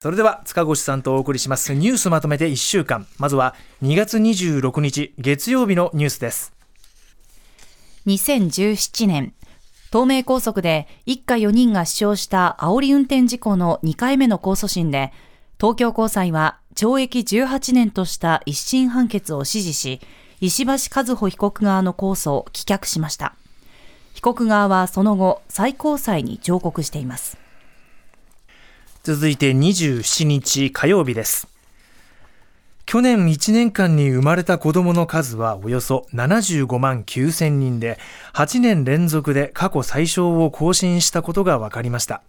それでは塚越さんとお送りします。ニュースまとめて1週間。まずは2月26日月曜日のニュースです。2017年。東名高速で一家4人が死傷した煽り運転事故の2回目の控訴審で東京高裁は懲役18年とした一審判決を支持し石橋和歩被告側の控訴を棄却しました。被告側はその後最高裁に上告しています。続いて27日火曜日です。去年1年間に生まれた子どもの数はおよそ75万9000人で8年連続で過去最小を更新したことが分かりました。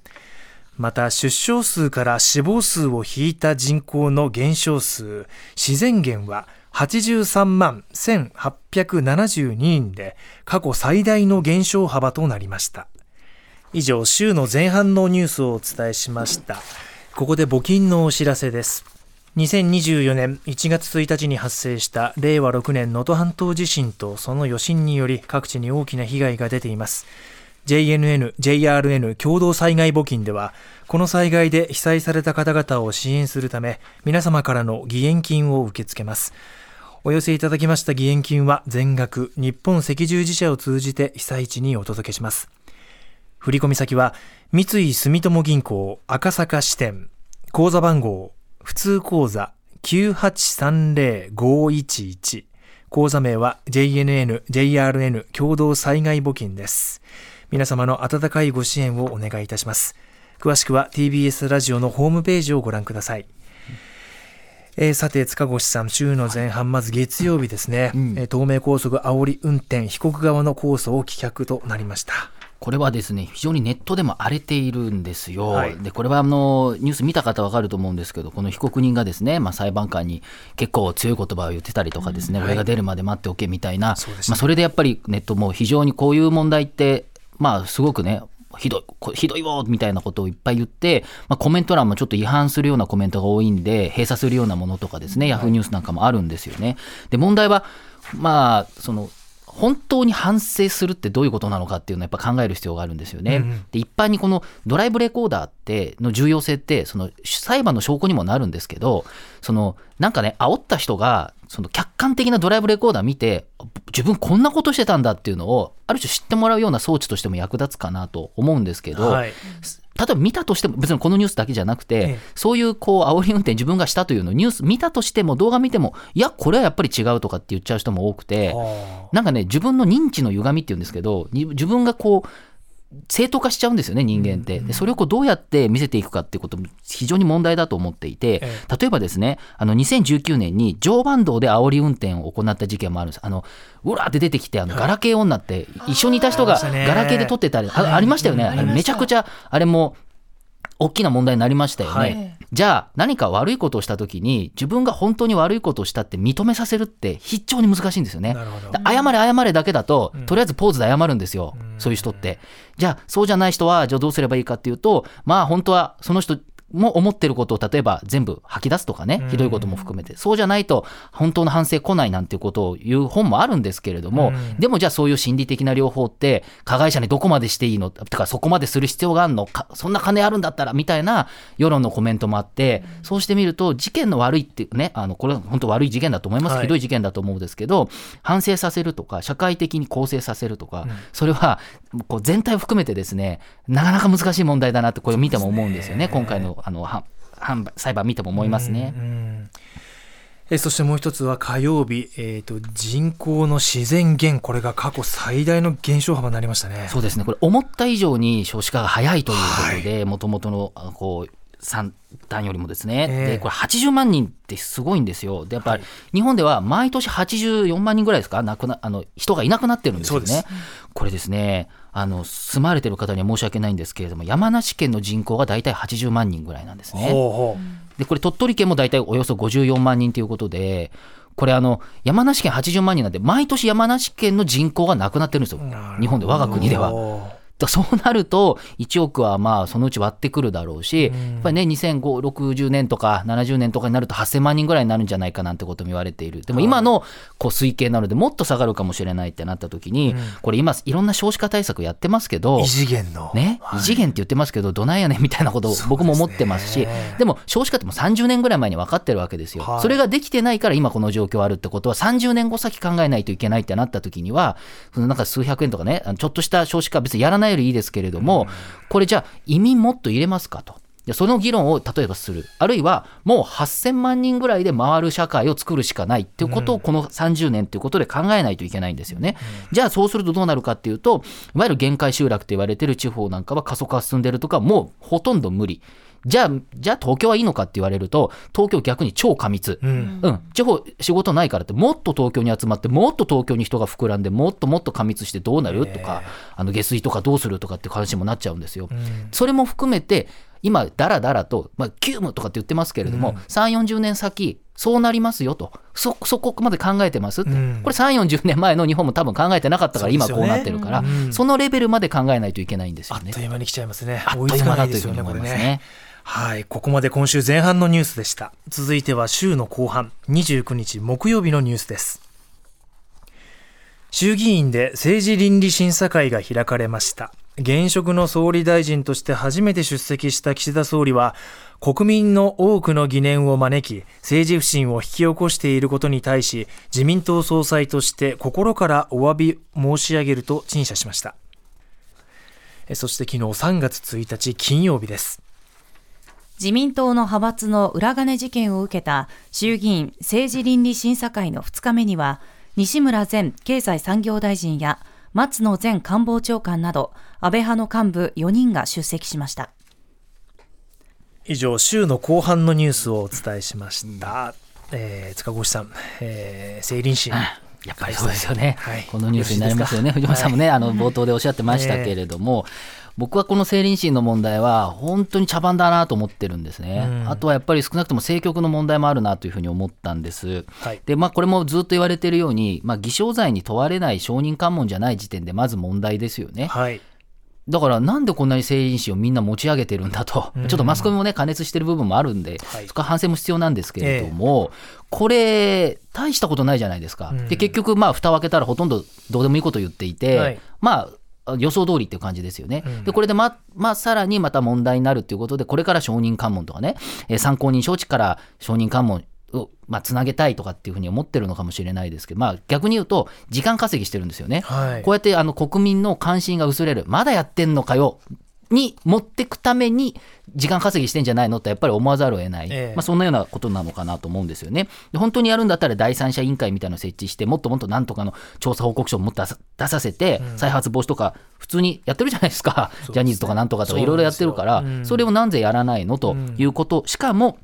また出生数から死亡数を引いた人口の減少数自然減は83万1872人で過去最大の減少幅となりました。以上週の前半のニュースをお伝えしました。ここで募金のお知らせです。2024年1月1日に発生した令和6年能登半島地震とその余震により各地に大きな被害が出ています。JNN、JRN 共同災害募金ではこの災害で被災された方々を支援するため皆様からの義援金を受け付けます。お寄せいただきました義援金は全額日本赤十字社を通じて被災地にお届けします。振込先は三井住友銀行赤坂支店。口座番号普通口座9830-511口座名は JNN、JRN 共同災害募金です。皆様の温かいご支援をお願いいたします。詳しくは TBS ラジオのホームページをご覧ください。えー、さて塚越さん週の前半まず月曜日ですね、うん、東名高速煽り運転被告側の控訴を棄却となりましたこれはですね非常にネットでも荒れているんですよ、はい、でこれはあのニュース見た方分かると思うんですけど、この被告人がですね、まあ、裁判官に結構強い言葉を言ってたりとか、ですね、うん、俺が出るまで待っておけみたいな、そ、ね、まあ、それでやっぱりネットも非常にこういう問題って、まあ、すごくね、ひどい、ひどいわみたいなことをいっぱい言って、まあ、コメント欄もちょっと違反するようなコメントが多いんで、閉鎖するようなものとかですね、ヤフーニュースなんかもあるんですよね。で、問題は、まあ、その、本当に反省するってどういうことなのかっていうのをやっぱ考える必要があるんですよね。うんうん、で一般にこのドライブレコーダーっての重要性ってその裁判の証拠にもなるんですけどそのなんかね煽った人がその客観的なドライブレコーダー見て自分こんなことしてたんだっていうのをある種知ってもらうような装置としても役立つかなと思うんですけど、はい、例えば見たとしても、別にこのニュースだけじゃなくて、ええ、そういうこう煽り運転、自分がしたというのをニュース見たとしても、動画見ても、いや、これはやっぱり違うとかって言っちゃう人も多くて、なんかね、自分の認知の歪みっていうんですけど、自分がこう、正当化しちゃうんですよね、人間って。でそれをこうどうやって見せていくかっていうことも非常に問題だと思っていて、例えばですね、あの2019年に常磐道で煽り運転を行った事件もあるんです。あのうわーって出てきて、あのガラケー女って一緒にいた人がガラケーで撮ってたり、あありましたよね。めちゃくちゃ、あれも大きな問題になりましたよね。はい、じゃあ何か悪いことをした時に自分が本当に悪いことをしたって認めさせるって非常に難しいんですよね。謝れ謝れだけだと、とりあえずポーズで謝るんですよ、うん、そういう人って。じゃあそうじゃない人はじゃあどうすればいいかっていうとまあ本当はその人も思ってることを例えば全部吐き出すとかね、ひどいことも含めて、そうじゃないと本当の反省来ないなんていうことを言う本もあるんですけれども、でもじゃあそういう心理的な療法って加害者にどこまでしていいの？とかそこまでする必要があるの？かそんな金あるんだったら？みたいな世論のコメントもあって、そうしてみると事件の悪いっていうねあのこれは本当悪い事件だと思います、ひどい事件だと思うんですけど反省させるとか社会的に構成させるとか、それはこう全体を含めてですねなかなか難しい問題だなってこれ見ても思うんですよね。今回のあの裁判見ても思いますね。えそしてもう一つは火曜日、えーと、人口の自然減、これが過去最大の減少幅になりましたね。そうですね、これ、思った以上に少子化が早いということで、もともとのこう算段よりもですね、えー、でこれ80万人ってすごいんですよ、でやっぱり日本では毎年84万人ぐらいですか、亡くなあの人がいなくなってるんですよね。これですねあの住まれてる方には申し訳ないんですけれども山梨県の人口が大体80万人ぐらいなんですね。ほうほうでこれ鳥取県も大体およそ54万人ということでこれあの山梨県80万人なんで毎年山梨県の人口がなくなってるんですよ日本で我が国では。そうなると1億はまあそのうち割ってくるだろうし、やっぱりね2560年とか70年とかになると8000万人ぐらいになるんじゃないかなんてことも言われている。でも今のこう推計なのでもっと下がるかもしれないってなった時に、これ今いろんな少子化対策やってますけど異次元の。ね、異次元って言ってますけどどないやねんみたいなことを僕も思ってますし。でも少子化ってもう30年ぐらい前に分かってるわけですよ、はい。それができてないから今この状況あるってことは30年後先考えないといけないってなった時にはそのなんか数百円とかねちょっとした少子化は別にやらないよりいいですけれども、これじゃあ移民もっと入れますかと。でその議論を例えばするあるいはもう8000万人ぐらいで回る社会を作るしかないっていうことをこの30年ということで考えないといけないんですよね。じゃあそうするとどうなるかっていうといわゆる限界集落と言われてる地方なんかは過疎化が進んでるとかもうほとんど無理。じゃあ、じゃあ東京はいいのかって言われると、東京逆に超過密。うん。うん、地方仕事ないからってもっと東京に集まってもっと東京に人が膨らんでもっともっと過密してどうなるとかあの下水とかどうするとかって話もなっちゃうんですよ。それも含めて今だらだらと、まあ、急務とかって言ってますけれども、3 4 0年先そうなりますよと。そそこまで考えてますって、うん。これ3 4 0年前の日本も多分考えてなかったから今こうなってるからそねうん。そのレベルまで考えないといけないんですあよね。っと。いう間に来ちゃいますね。あっと追いう間だというふうに思いますね。ね。はいここまで今週前半のニュースでした。続いては週の後半29日木曜日のニュースです。衆議院で政治倫理審査会が開かれました。現職の総理大臣として初めて出席した岸田総理は国民の多くの疑念を招き政治不信を引き起こしていることに対し自民党総裁として心からお詫び申し上げると陳謝しました。そして昨日3月1日金曜日です。自民党の派閥の裏金事件を受けた衆議院政治倫理審査会の2日目には西村前経済産業大臣や松野前官房長官など安倍派の幹部4人が出席しました。以上週の後半のニュースをお伝えしました、えー塚越さん、えー、政倫審。やっぱりそうですよね、はい。このニュースになりますよね、藤本さんもね、あの冒頭でおっしゃってましたけれども、僕はこの政倫審の問題は、本当に茶番だなと思ってるんですね、うん。あとはやっぱり少なくとも政局の問題もあるなというふうに思ったんです。はい。でまあ、これもずっと言われているように、まあ、偽証罪に問われない証人喚問じゃない時点で、まず問題ですよね。はい。だからなんでこんなに政倫審をみんな持ち上げてるんだと、うん。ちょっとマスコミもね、加熱してる部分もあるんで、はい。そこは反省も必要なんですけれども、これ、大したことないじゃないですか。うん。で、結局、まあ、蓋を開けたらほとんどどうでもいいこと言っていて、はい。まあ、予想通りっていう感じですよね。うんで、これでま、まあ、さらにまた問題になるっていうことで、これから証人喚問とかね、えー参考人招致から証人喚問を、まあ、つなげたいとかっていうふうに思ってるのかもしれないですけど、まあ、逆に言うと、時間稼ぎしてるんですよね。はいこうやってあの国民の関心が薄れる、まだやってんのかよ。に持っていくために時間稼ぎしてんじゃないのってやっぱり思わざるを得ない、ええ。まあ、そんなようなことなのかなと思うんですよね。で本当にやるんだったら第三者委員会みたいなのを設置してもっともっとなんとかの調査報告書をもっと出させて、再発防止とか普通にやってるじゃないですか、すね。ジャニーズとかなんとかとかいろいろやってるからそうなん。それをなんでやらないのということ、しかも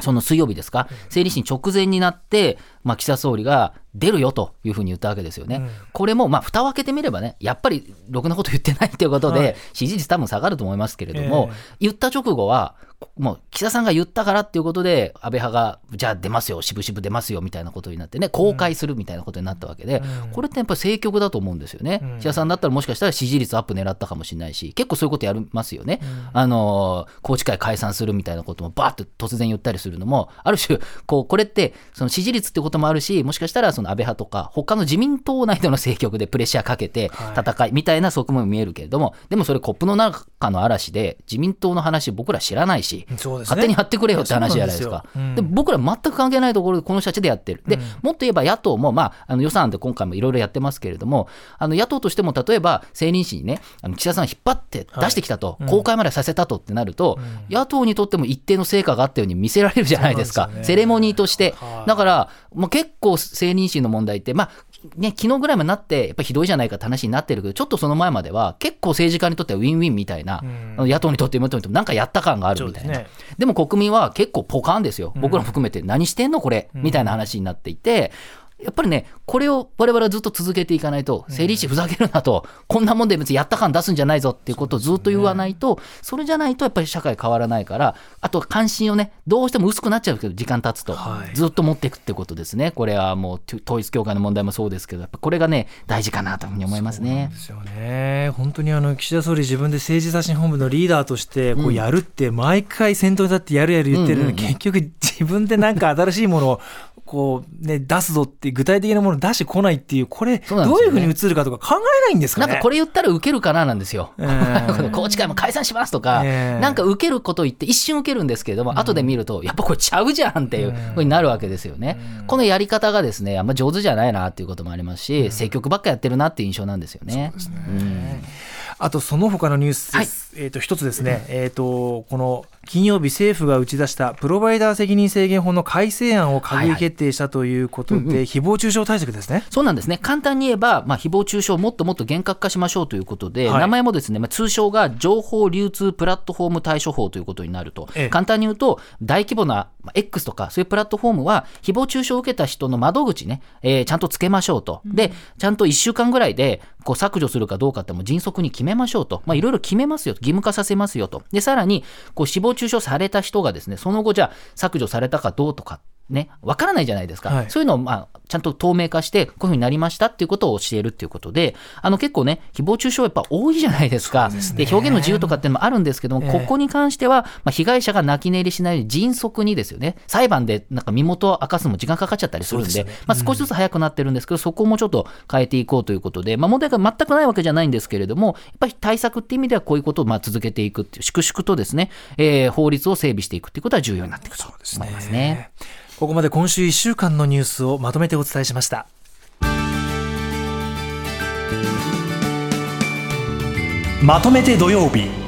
その水曜日ですか、整理審直前になって、まあ、岸田総理が出るよというふうに言ったわけですよね。うん。これも、まあ、蓋を開けてみればね、やっぱりろくなこと言ってないということで、はい。支持率多分下がると思いますけれども、え言った直後は、もう岸田さんが言ったからっていうことで、安倍派が、じゃあ出ますよ、渋々出ますよみたいなことになってね、公開するみたいなことになったわけで、うん。これってやっぱり政局だと思うんですよね。うん。岸田さんだったらもしかしたら支持率アップ狙ったかもしれないし、結構そういうことやりますよね。あのー、宏池会解散するみたいなこともバーッと突然言ったりするのも、ある種、こう、これって、その支持率ってこともあるし、もしかしたらその安倍派とか、他の自民党内での政局でプレッシャーかけてはい。戦いみたいな側面も見えるけれども、でもそれコップの中の嵐で、自民党の話僕ら知らないし、ね。勝手にやってくれよって話じゃないですか。でうん。で僕ら全く関係ないところでこの人たちでやってる。で、うん。もっと言えば野党も、まあ、あの予算案で今回もいろいろやってますけれども、あの野党としても例えば政倫審にね、あの岸田さん引っ張って出してきたと、はいうん。公開までさせたとってなると、野党にとっても一定の成果があったように見せられるじゃないですか、すよね。セレモニーとして。はい。だから、まあ、結構政倫審の問題って、まあね、昨日ぐらいまでなって、やっぱりひどいじゃないかって話になってるけど、ちょっとその前までは、結構政治家にとってはウィンウィンみたいな、野党にとっても与党にとってもなんかやった感があるみたいな。でですも国民は結構ポカンですよ、うん僕らも含めて、何してんのこれ、うん。みたいな話になっていて、やっぱりね、これを我々はずっと続けていかないと、整理士ふざけるなと、こんなもんで別にやった感出すんじゃないぞっていうことをずっと言わないと、それじゃないとやっぱり社会変わらないから、あと関心をね、どうしても薄くなっちゃうけど、時間経つと、ずっと持っていくってことですね。これはもう統一教会の問題もそうですけど、やっぱこれがね、大事かなというふうに思いますね。ですよね。本当にあの岸田総理自分で政治刷新本部のリーダーとしてこうやるって、毎回先頭に立ってやるやる言ってるのに、結局自分でなんか新しいものをこう、ね、出すぞって具体的なもの出してこないっていう、これ、どういうふうに映るかとか考えないんですか、ね、なんかこれ言ったら受けるかななんですよ。えー、高知会も解散しますとか、えー、なんか受けること言って一瞬受けるんですけれども、うん、後で見ると、やっぱこれちゃうじゃんっていうふうになるわけですよね。うん、このやり方がですね、あんま上手じゃないなっていうこともありますし、うん、政局ばっかやってるなっていう印象なんですよね。そうですね。あとその他のニュースです。はい、えっ、ー、と一つですね、えっ、ー、とこの金曜日政府が打ち出したプロバイダー責任制限法の改正案を閣議決定したということで、はいはいうんうん、誹謗中傷対策ですね。そうなんですね。簡単に言えば、まあ、誹謗中傷をもっともっと厳格化しましょうということで、はい、名前もですね、まあ、通称が情報流通プラットフォーム対処法ということになると。ええ、簡単に言うと、大規模な X とかそういうプラットフォームは、誹謗中傷を受けた人の窓口ね、えー、ちゃんとつけましょうと。で、ちゃんと1週間ぐらいで、こう削除するかどうかっても迅速に決めましょうと。まあ、いろいろ決めますよと。義務化させますよと。で、さらに、こう、誹謗中傷された人がですね、その後じゃあ削除されたかどうとかね、わからないじゃないですか、はい、そういうのを、まあ、ちゃんと透明化して、こういうふうになりましたっていうことを教えるっていうことで、あの結構ね、誹謗中傷やっぱ多いじゃないですか、で、ね、表現の自由とかっていうのもあるんですけども、えー、ここに関しては、まあ、被害者が泣き寝入りしないように迅速にですよね、裁判でなんか身元を明かすのも時間かかっちゃったりするんで、でね、まあ、少しずつ早くなってるんですけど、そこもちょっと変えていこうということで、まあ、問題が全くないわけじゃないんですけれども、やっぱり対策っていう意味では、こういうことをまあ続けていくっていう、粛々とですね、えー、法律を整備していくっていうことは重要になっていくと思いますね。ここまで今週1週間のニュースをまとめてお伝えしました。まとめて土曜日。